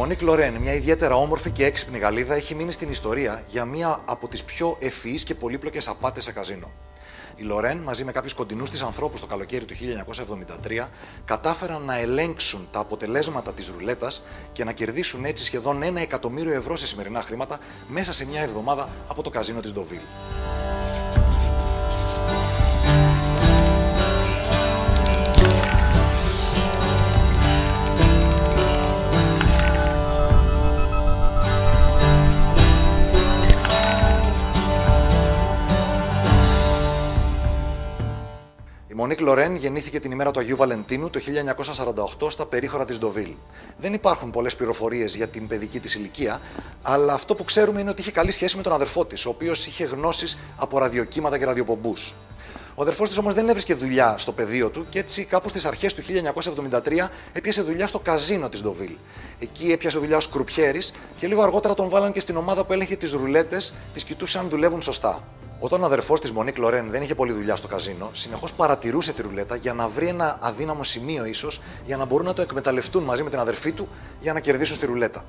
Μονίκ Λορέν, μια ιδιαίτερα όμορφη και έξυπνη Γαλλίδα, έχει μείνει στην ιστορία για μία από τις πιο ευφυείς και πολύπλοκες απάτες σε καζίνο. Η Λορέν, μαζί με κάποιους κοντινούς της ανθρώπους το καλοκαίρι του 1973, κατάφεραν να ελέγξουν τα αποτελέσματα της ρουλέτας και να κερδίσουν έτσι σχεδόν ένα εκατομμύριο ευρώ σε σημερινά χρήματα μέσα σε μια εβδομάδα από το καζίνο της Ντοβίλ. Μονίκ Λορέν γεννήθηκε την ημέρα του Αγίου Βαλεντίνου το 1948 στα περίχωρα της Ντοβίλ. Δεν υπάρχουν πολλές πληροφορίες για την παιδική της ηλικία, αλλά αυτό που ξέρουμε είναι ότι είχε καλή σχέση με τον αδερφό της, ο οποίος είχε γνώσεις από ραδιοκύματα και ραδιοπομπούς. Ο αδερφός της όμως δεν έβρισκε δουλειά στο πεδίο του και έτσι κάπου στις αρχές του 1973 έπιασε δουλειά στο καζίνο της Ντοβίλ. Εκεί έπιασε δουλειά ως κρουπιέρη και λίγο αργότερα τον βάλαν και στην ομάδα που έλεγχε τις ρουλέτες, τις κοιτούσε αν δουλεύουν σωστά. Όταν ο αδερφός της Μονίκ Λορέν δεν είχε πολλή δουλειά στο καζίνο, συνεχώς παρατηρούσε τη ρουλέτα για να βρει ένα αδύναμο σημείο ίσως για να μπορούν να το εκμεταλλευτούν μαζί με την αδερφή του για να κερδίσουν στη ρουλέτα.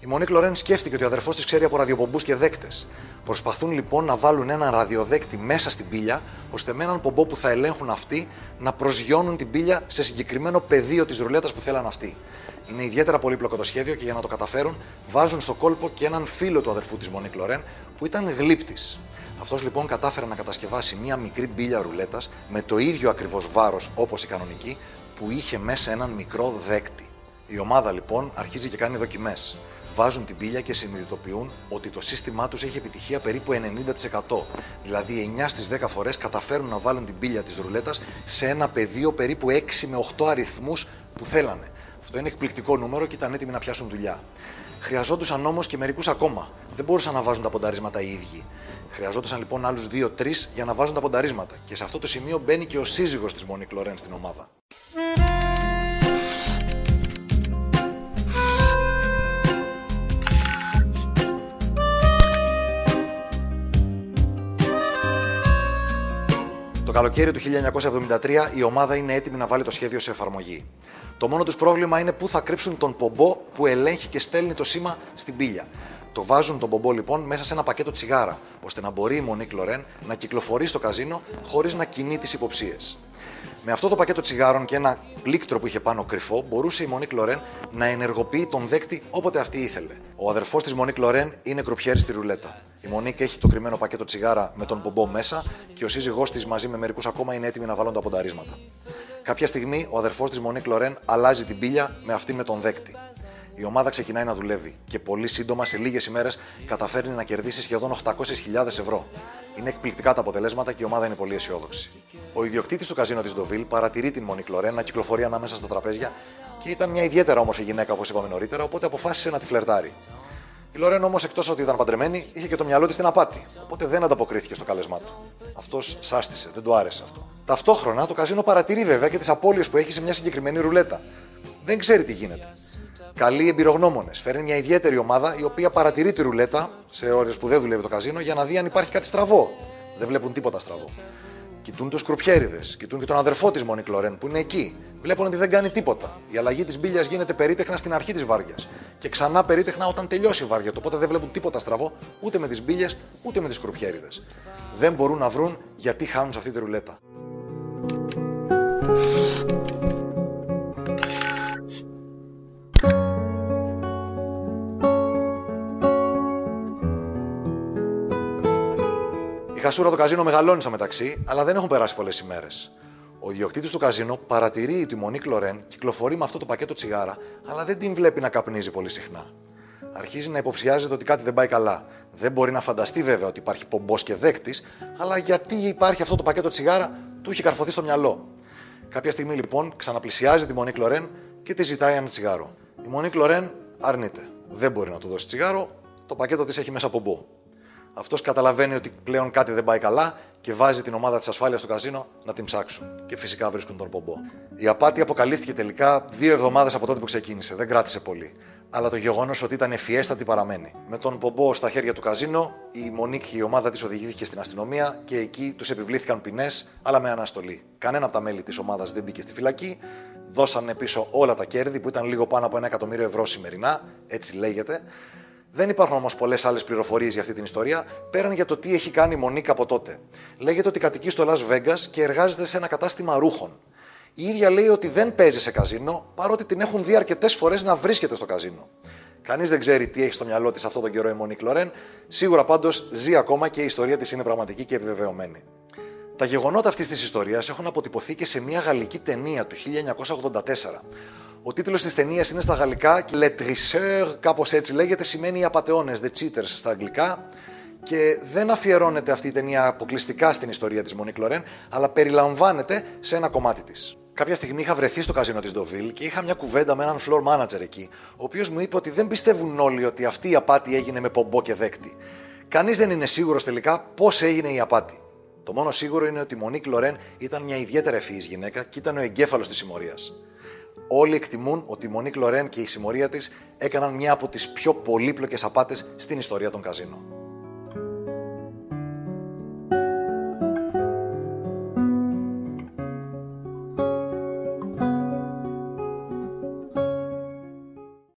Η Μονίκ Λορέν σκέφτηκε ότι ο αδερφός της ξέρει από ραδιοπομπούς και δέκτες. Προσπαθούν λοιπόν να βάλουν ένα ραδιοδέκτη μέσα στην πύλια, ώστε με έναν πομπό που θα ελέγχουν αυτοί να προσγειώνουν την πύλια σε συγκεκριμένο πεδίο της ρουλέτας που θέλαν αυτοί. Είναι ιδιαίτερα πολύπλοκο το σχέδιο και για να το καταφέρουν βάζουν στο κόλπο και έναν φίλο του αδερφού της Μονίκ Λορέν που ήταν γλύπτης. Αυτός λοιπόν κατάφερε να κατασκευάσει μία μικρή μπίλια ρουλέτας με το ίδιο ακριβώς βάρος όπως η κανονική που είχε μέσα έναν μικρό δέκτη. Η ομάδα λοιπόν αρχίζει και κάνει δοκιμές. Βάζουν την πύλια και συνειδητοποιούν ότι το σύστημά τους έχει επιτυχία περίπου 90%. Δηλαδή 9 στις 10 φορές καταφέρουν να βάλουν την πύλια της ρουλέτας σε ένα πεδίο περίπου 6 με 8 αριθμούς που θέλανε. Αυτό είναι εκπληκτικό νούμερο και ήταν έτοιμοι να πιάσουν δουλειά. Χρειαζόντουσαν όμως και μερικούς ακόμα. Δεν μπορούσαν να βάζουν τα πονταρίσματα οι ίδιοι. Χρειαζόντουσαν λοιπόν άλλους 2-3 για να βάζουν τα πονταρίσματα. Και σε αυτό το σημείο μπαίνει και ο σύζυγος της Μονίκ Λορέν στην ομάδα. Το καλοκαίρι του 1973 η ομάδα είναι έτοιμη να βάλει το σχέδιο σε εφαρμογή. Το μόνο τους πρόβλημα είναι πού θα κρύψουν τον πομπό που ελέγχει και στέλνει το σήμα στην πύλια. Το βάζουν τον πομπό λοιπόν μέσα σε ένα πακέτο τσιγάρα, ώστε να μπορεί η Μονίκ Λορέν να κυκλοφορεί στο καζίνο χωρίς να κινεί τις υποψίες. Με αυτό το πακέτο τσιγάρων και ένα πλήκτρο που είχε πάνω κρυφό, μπορούσε η Μονίκ Λορέν να ενεργοποιεί τον δέκτη όποτε αυτή ήθελε. Ο αδερφός της Μονίκ Λορέν είναι κρουπιέρη στη ρουλέτα. Η Μονίκ έχει το κρυμμένο πακέτο τσιγάρα με τον πομπό μέσα και ο σύζυγός της μαζί με μερικούς ακόμα είναι έτοιμοι να βάλουν τα πονταρίσματα. Κάποια στιγμή ο αδερφός της Μονίκ Λορέν αλλάζει την πύλια με αυτή με τον δέκτη. Η ομάδα ξεκινάει να δουλεύει και πολύ σύντομα, σε λίγες ημέρες, καταφέρνει να κερδίσει σχεδόν 800.000 ευρώ. Είναι εκπληκτικά τα αποτελέσματα και η ομάδα είναι πολύ αισιόδοξη. Ο ιδιοκτήτης του καζίνο της Ντοβίλ παρατηρεί την Μονίκ Λορέν να κυκλοφορεί ανάμεσα στα τραπέζια και ήταν μια ιδιαίτερα όμορφη γυναίκα, όπως είπαμε νωρίτερα, οπότε αποφάσισε να τη φλερτάρει. Η Λορέν όμως, εκτός ότι ήταν παντρεμένη, είχε και το μυαλό της στην απάτη, οπότε δεν ανταποκρίθηκε στο κάλεσμά του. Αυτός σάστησε, δεν του άρεσε αυτό. Ταυτόχρονα το καζίνο παρατηρεί βέβαια και τις απώλειες που έχει σε μια συγκεκριμένη ρουλέτα. Δεν ξέρει τι γίνεται. Καλοί εμπειρογνώμονες. Φέρνει μια ιδιαίτερη ομάδα η οποία παρατηρεί τη ρουλέτα σε ώρες που δεν δουλεύει το καζίνο για να δει αν υπάρχει κάτι στραβό. Δεν βλέπουν τίποτα στραβό. Κοιτούν τους κρουπιέριδες, κοιτούν και τον αδερφό της Μονίκ Λορέν που είναι εκεί. Βλέπουν ότι δεν κάνει τίποτα. Η αλλαγή της μπύλιας γίνεται περίτεχνα στην αρχή της βάρδιας και ξανά περίτεχνα όταν τελειώσει η βάρδια. Οπότε δεν βλέπουν τίποτα στραβό ούτε με τις μπύλε ούτε με τις κρουπιέριδες. Δεν μπορούν να βρουν γιατί χάνουν σε αυτή τη ρουλέτα. Η χασούρα του καζίνο μεγαλώνει στο μεταξύ, αλλά δεν έχουν περάσει πολλές ημέρες. Ο ιδιοκτήτης του καζίνο παρατηρεί ότι η Μονίκ Λορέν κυκλοφορεί με αυτό το πακέτο τσιγάρα, αλλά δεν την βλέπει να καπνίζει πολύ συχνά. Αρχίζει να υποψιάζεται ότι κάτι δεν πάει καλά. Δεν μπορεί να φανταστεί βέβαια ότι υπάρχει πομπός και δέκτης, αλλά γιατί υπάρχει αυτό το πακέτο τσιγάρα, του έχει καρφωθεί στο μυαλό. Κάποια στιγμή λοιπόν ξαναπλησιάζει τη Μονίκ Λορέν και τη ζητάει ένα τσιγάρο. Η Μονίκ Λορέν αρνείται. Δεν μπορεί να του δώσει τσιγάρο, το πακέτο της έχει μέσα πομπό. Αυτός καταλαβαίνει ότι πλέον κάτι δεν πάει καλά και βάζει την ομάδα της ασφάλειας στο καζίνο να την ψάξουν. Και φυσικά βρίσκουν τον πομπό. Η απάτη αποκαλύφθηκε τελικά δύο εβδομάδες από τότε που ξεκίνησε. Δεν κράτησε πολύ. αλλά το γεγονός ότι ήταν ευφιέστατη παραμένει. Με τον Πομπό στα χέρια του καζίνο, η Μονίκ και η ομάδα της οδηγήθηκε στην αστυνομία και εκεί τους επιβλήθηκαν ποινές, αλλά με αναστολή. Κανένα από τα μέλη της ομάδας δεν μπήκε στη φυλακή, δώσανε πίσω όλα τα κέρδη που ήταν λίγο πάνω από ένα εκατομμύριο ευρώ σημερινά, έτσι λέγεται. Δεν υπάρχουν όμως πολλές άλλες πληροφορίες για αυτή την ιστορία, πέραν για το τι έχει κάνει η Μονίκ από τότε. Λέγεται ότι κατοικεί στο Las Vegas και εργάζεται σε ένα κατάστημα ρούχων. Η ίδια λέει ότι δεν παίζει σε καζίνο, παρότι την έχουν δει αρκετές φορές να βρίσκεται στο καζίνο. Κανείς δεν ξέρει τι έχει στο μυαλό της αυτό τον καιρό η Μονίκ Λορέν. Σίγουρα πάντως ζει ακόμα και η ιστορία της είναι πραγματική και επιβεβαιωμένη. Τα γεγονότα αυτής της ιστορίας έχουν αποτυπωθεί και σε μια γαλλική ταινία του 1984. Ο τίτλος της ταινίας είναι στα γαλλικά και Le Trisseur, κάπως έτσι λέγεται, σημαίνει οι απαταιώνες, The Cheaters στα αγγλικά. Και δεν αφιερώνεται αυτή η ταινία αποκλειστικά στην ιστορία της Μονίκ Λορέν, αλλά περιλαμβάνεται σε ένα κομμάτι της. Κάποια στιγμή είχα βρεθεί στο καζίνο της Ντοβίλ και είχα μια κουβέντα με έναν floor manager εκεί, ο οποίος μου είπε ότι δεν πιστεύουν όλοι ότι αυτή η απάτη έγινε με πομπό και δέκτη. Κανείς δεν είναι σίγουρος τελικά πώς έγινε η απάτη. Το μόνο σίγουρο είναι ότι η Μονίκ Λορέν ήταν μια ιδιαίτερα ευφυής γυναίκα και ήταν ο εγκέφαλος της συμμορίας. Όλοι εκτιμούν ότι η Μονίκ Λορέν και η συμμορία της έκαναν μια από τις πιο πολύπλοκες απάτες στην ιστορία των καζίνων.